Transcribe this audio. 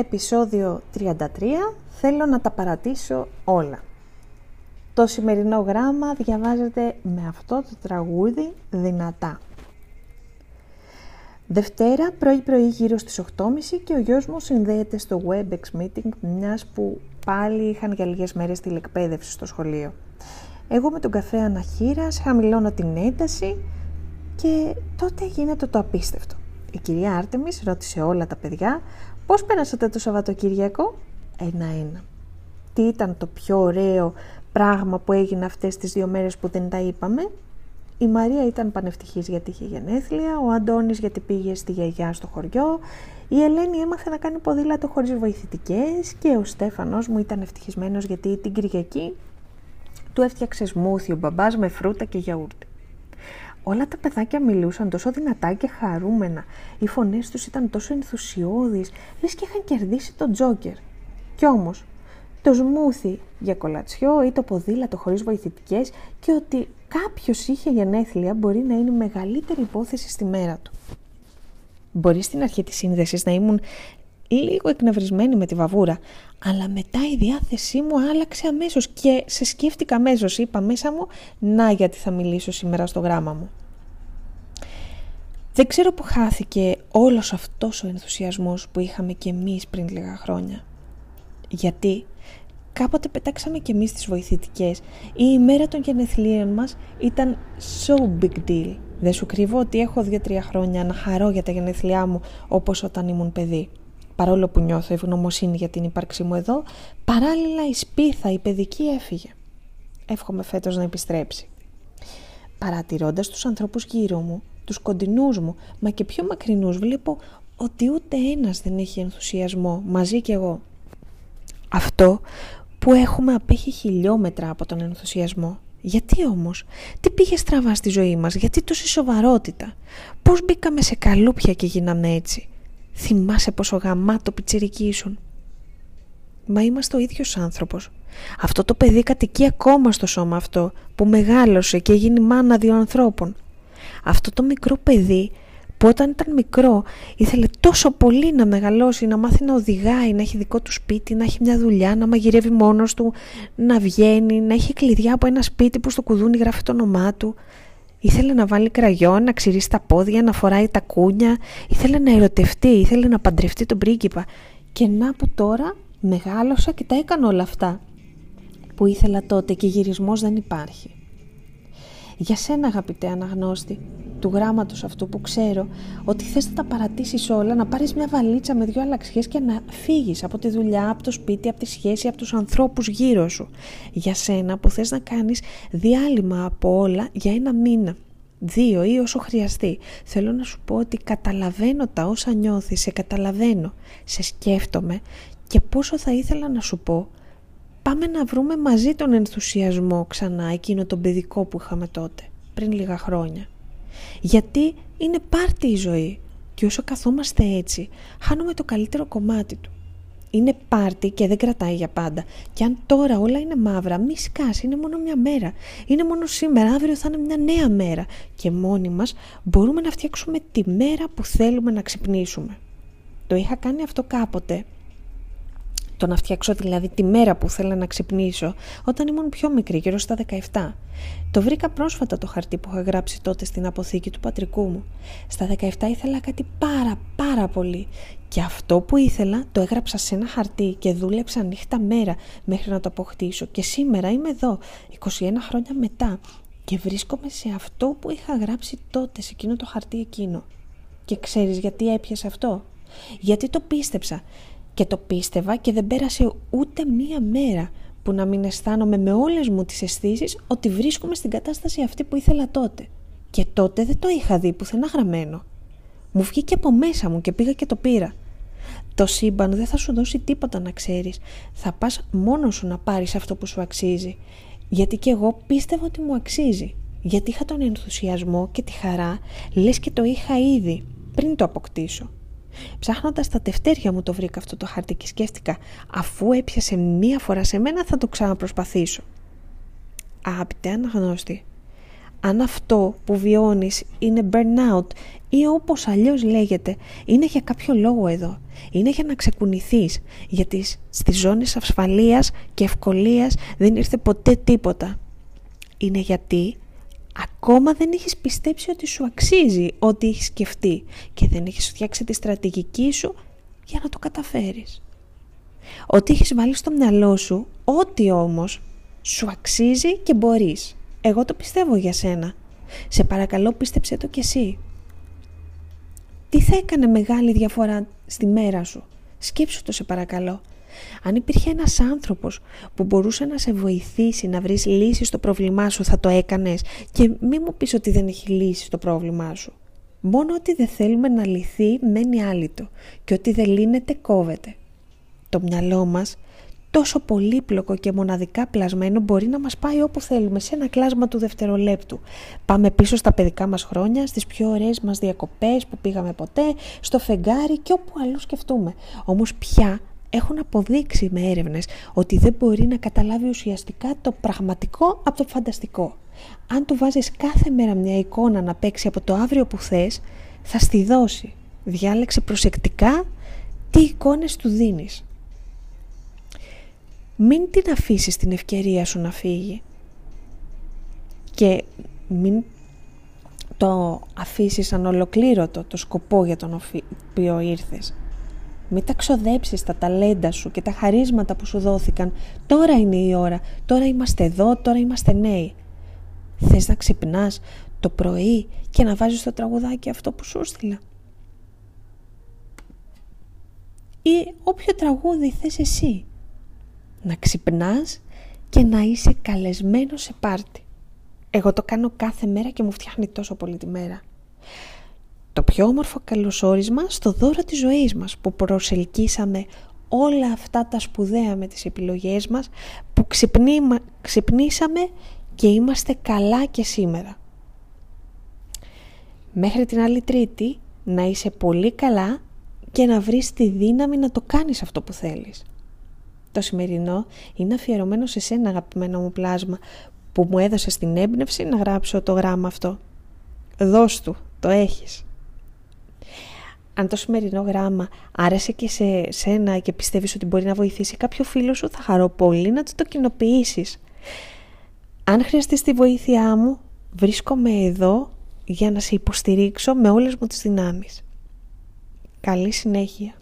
επεισόδιο 33 θέλω να τα παρατήσω όλα. Το σημερινό γράμμα διαβάζεται με αυτό το τραγούδι δυνατά. Δευτέρα πρωί-πρωί γύρω στις 8.30 και ο γιος μου συνδέεται στο WebEx Meeting μιας που πάλι είχαν για λίγες μέρες τηλεκπαίδευση στο σχολείο. Εγώ με τον καφέ αναχείρας χαμηλώνω την ένταση και τότε γίνεται το απίστευτο. Η κυρία Άρτεμις ρώτησε όλα τα παιδιά πώς πέρασατε το Σαββατοκύριακο; Ένα-ένα. Τι ήταν το πιο ωραίο πράγμα που έγινε αυτές τις δύο μέρες που δεν τα είπαμε; Η Μαρία ήταν πανευτυχής γιατί είχε γενέθλια, ο Αντώνης γιατί πήγε στη γιαγιά στο χωριό, η Ελένη έμαθε να κάνει ποδήλατο χωρίς βοηθητικές και ο Στέφανος μου ήταν ευτυχισμένος γιατί την Κυριακή του έφτιαξες σμούθι ο μπαμπάς με φρούτα και γιαούρτι. Όλα τα παιδάκια μιλούσαν τόσο δυνατά και χαρούμενα. Οι φωνές τους ήταν τόσο ενθουσιώδεις, λες και είχαν κερδίσει τον Τζόκερ. Κι όμως, το σμούθι για κολατσιό ή το ποδήλατο χωρίς βοηθητικές και ότι κάποιος είχε γενέθλια μπορεί να είναι η μεγαλύτερη υπόθεση στη μέρα του. Μπορεί στην αρχή της σύνδεσης να ήμουν λίγο εκνευρισμένη με τη βαβούρα, αλλά μετά η διάθεσή μου άλλαξε αμέσως και σε σκέφτηκα αμέσως, είπα μέσα μου, να γιατί θα μιλήσω σήμερα στο γράμμα μου. Δεν ξέρω που χάθηκε όλος αυτός ο ενθουσιασμός που είχαμε και εμείς πριν λίγα χρόνια. Γιατί κάποτε πετάξαμε και εμείς τις βοηθητικές. Η ημέρα των γενεθλίων μας ήταν so big deal. Δεν σου κρύβω ότι έχω δύο-τρία χρόνια να χαρώ για τα γενεθλιά μου όπως όταν ήμουν παιδί παρόλο που νιώθω ευγνωμοσύνη για την ύπαρξή μου εδώ, παράλληλα η σπίθα, η παιδική έφυγε. Εύχομαι φέτος να επιστρέψει. Παρατηρώντας τους ανθρώπους γύρω μου, τους κοντινούς μου, μα και πιο μακρινούς, βλέπω ότι ούτε ένας δεν έχει ενθουσιασμό, μαζί κι εγώ. Αυτό που έχουμε απέχει χιλιόμετρα από τον ενθουσιασμό. Γιατί όμως, τι πήγε στραβά στη ζωή μας, γιατί τόση σοβαρότητα, πώς μπήκαμε σε καλούπια και γίναμε έτσι; Θυμάσαι πόσο γαμάτο πιτσιρική ήσουν. Μα είμαστε ο ίδιος άνθρωπος. Αυτό το παιδί κατοικεί ακόμα στο σώμα αυτό που μεγάλωσε και γίνει μάνα δύο ανθρώπων. Αυτό το μικρό παιδί που όταν ήταν μικρό ήθελε τόσο πολύ να μεγαλώσει, να μάθει να οδηγάει, να έχει δικό του σπίτι, να έχει μια δουλειά, να μαγειρεύει μόνος του, να βγαίνει, να έχει κλειδιά από ένα σπίτι που στο κουδούνι γράφει το όνομά του. Ήθελε να βάλει κραγιόν, να ξυρίσει τα πόδια, να φοράει τα κούνια. Ήθελε να ερωτευτεί, ήθελε να παντρευτεί τον πρίγκιπα. Και να που τώρα μεγάλωσα και τα έκανα όλα αυτά που ήθελα τότε και γυρισμός δεν υπάρχει. Για σένα αγαπητέ αναγνώστη, του γράμματος αυτού που ξέρω ότι θες να τα παρατήσεις όλα, να πάρεις μια βαλίτσα με δυο αλλαξιές και να φύγεις από τη δουλειά, από το σπίτι, από τη σχέση, από τους ανθρώπους γύρω σου. Για σένα που θες να κάνεις διάλειμμα από όλα για ένα μήνα δύο ή όσο χρειαστεί. Θέλω να σου πω ότι καταλαβαίνω τα όσα νιώθεις, σε καταλαβαίνω, σε σκέφτομαι και πόσο θα ήθελα να σου πω πάμε να βρούμε μαζί τον ενθουσιασμό ξανά εκείνο τον παιδικό που είχαμε τότε, πριν λίγα χρόνια. Γιατί είναι πάρτι η ζωή και όσο καθόμαστε έτσι χάνουμε το καλύτερο κομμάτι του. Είναι πάρτι και δεν κρατάει για πάντα. Και αν τώρα όλα είναι μαύρα, μη σκάσει, είναι μόνο μια μέρα. Είναι μόνο σήμερα, αύριο θα είναι μια νέα μέρα. Και μόνοι μας μπορούμε να φτιάξουμε τη μέρα που θέλουμε να ξυπνήσουμε. Το είχα κάνει αυτό κάποτε το να φτιάξω δηλαδή τη μέρα που θέλω να ξυπνήσω όταν ήμουν πιο μικρή, γύρω στα 17. Το βρήκα πρόσφατα το χαρτί που είχα γράψει τότε στην αποθήκη του πατρικού μου. Στα 17 ήθελα κάτι πάρα πάρα πολύ και αυτό που ήθελα το έγραψα σε ένα χαρτί και δούλεψα νύχτα μέρα μέχρι να το αποκτήσω και σήμερα είμαι εδώ, 21 χρόνια μετά και βρίσκομαι σε αυτό που είχα γράψει τότε σε εκείνο το χαρτί εκείνο. Και ξέρεις γιατί έπιασε αυτό; Γιατί το πίστεψα και το πίστευα και δεν πέρασε ούτε μία μέρα που να μην αισθάνομαι με όλες μου τις αισθήσεις ότι βρίσκομαι στην κατάσταση αυτή που ήθελα τότε. Και τότε δεν το είχα δει πουθενά γραμμένο. Μου βγήκε από μέσα μου και πήγα και το πήρα. Το σύμπαν δεν θα σου δώσει τίποτα να ξέρεις. Θα πας μόνος σου να πάρεις αυτό που σου αξίζει. Γιατί και εγώ πίστευα ότι μου αξίζει. Γιατί είχα τον ενθουσιασμό και τη χαρά, λες και το είχα ήδη, πριν το αποκτήσω. Ψάχνοντας τα τευτέρια μου το βρήκα αυτό το χάρτη και σκέφτηκα αφού έπιασε μία φορά σε μένα θα το ξαναπροσπαθήσω. Αγαπητέ αναγνώστη, αν αυτό που βιώνεις είναι burnout ή όπως αλλιώς λέγεται, είναι για κάποιο λόγο εδώ. Είναι για να ξεκουνηθείς, γιατί στις ζώνες ασφαλείας και ευκολίας δεν ήρθε ποτέ τίποτα. Είναι γιατί ακόμα δεν έχεις πιστέψει ότι σου αξίζει ό,τι έχεις σκεφτεί και δεν έχεις φτιάξει τη στρατηγική σου για να το καταφέρεις. Ότι έχεις βάλει στο μυαλό σου, ό,τι όμως σου αξίζει και μπορείς. Εγώ το πιστεύω για σένα. Σε παρακαλώ πίστεψε το κι εσύ. Τι θα έκανε μεγάλη διαφορά στη μέρα σου; Σκέψου το σε παρακαλώ. Αν υπήρχε ένας άνθρωπος που μπορούσε να σε βοηθήσει να βρεις λύση στο πρόβλημά σου θα το έκανες και μη μου πεις ότι δεν έχει λύση στο πρόβλημά σου. Μόνο ότι δεν θέλουμε να λυθεί μένει άλυτο και ότι δεν λύνεται κόβεται. Το μυαλό μας τόσο πολύπλοκο και μοναδικά πλασμένο μπορεί να μας πάει όπου θέλουμε σε ένα κλάσμα του δευτερολέπτου. Πάμε πίσω στα παιδικά μας χρόνια, στις πιο ωραίες μας διακοπές που πήγαμε ποτέ, στο φεγγάρι και όπου αλλού σκεφτούμε. Όμως πια έχουν αποδείξει με έρευνες ότι δεν μπορεί να καταλάβει ουσιαστικά το πραγματικό από το φανταστικό. Αν του βάζεις κάθε μέρα μια εικόνα να παίξει από το αύριο που θες, θα στη δώσει. Διάλεξε προσεκτικά τι εικόνες του δίνεις. Μην την αφήσεις την ευκαιρία σου να φύγει. Και μην το αφήσεις ανολοκλήρωτο το σκοπό για τον οποίο ήρθες. Μην τα ξοδέψεις τα ταλέντα σου και τα χαρίσματα που σου δόθηκαν. Τώρα είναι η ώρα. Τώρα είμαστε εδώ, τώρα είμαστε νέοι. Θες να ξυπνάς το πρωί και να βάζεις το τραγουδάκι αυτό που σου στείλα; Ή όποιο τραγούδι θες εσύ; Να ξυπνάς και να είσαι καλεσμένος σε πάρτι. Εγώ το κάνω κάθε μέρα και μου φτιάχνει τόσο πολύ τη μέρα το πιο όμορφο καλωσόρισμα στο δώρο της ζωής μας που προσελκύσαμε όλα αυτά τα σπουδαία με τις επιλογές μας που ξυπνήσαμε και είμαστε καλά και σήμερα. Μέχρι την άλλη τρίτη να είσαι πολύ καλά και να βρεις τη δύναμη να το κάνεις αυτό που θέλεις. Το σημερινό είναι αφιερωμένο σε σένα αγαπημένο μου πλάσμα που μου έδωσες την έμπνευση να γράψω το γράμμα αυτό. Δώσ' του, το έχεις αν το σημερινό γράμμα άρεσε και σε σένα και πιστεύεις ότι μπορεί να βοηθήσει κάποιο φίλο σου, θα χαρώ πολύ να το κοινοποιήσεις. Αν χρειαστείς τη βοήθειά μου, βρίσκομαι εδώ για να σε υποστηρίξω με όλες μου τις δυνάμεις. Καλή συνέχεια.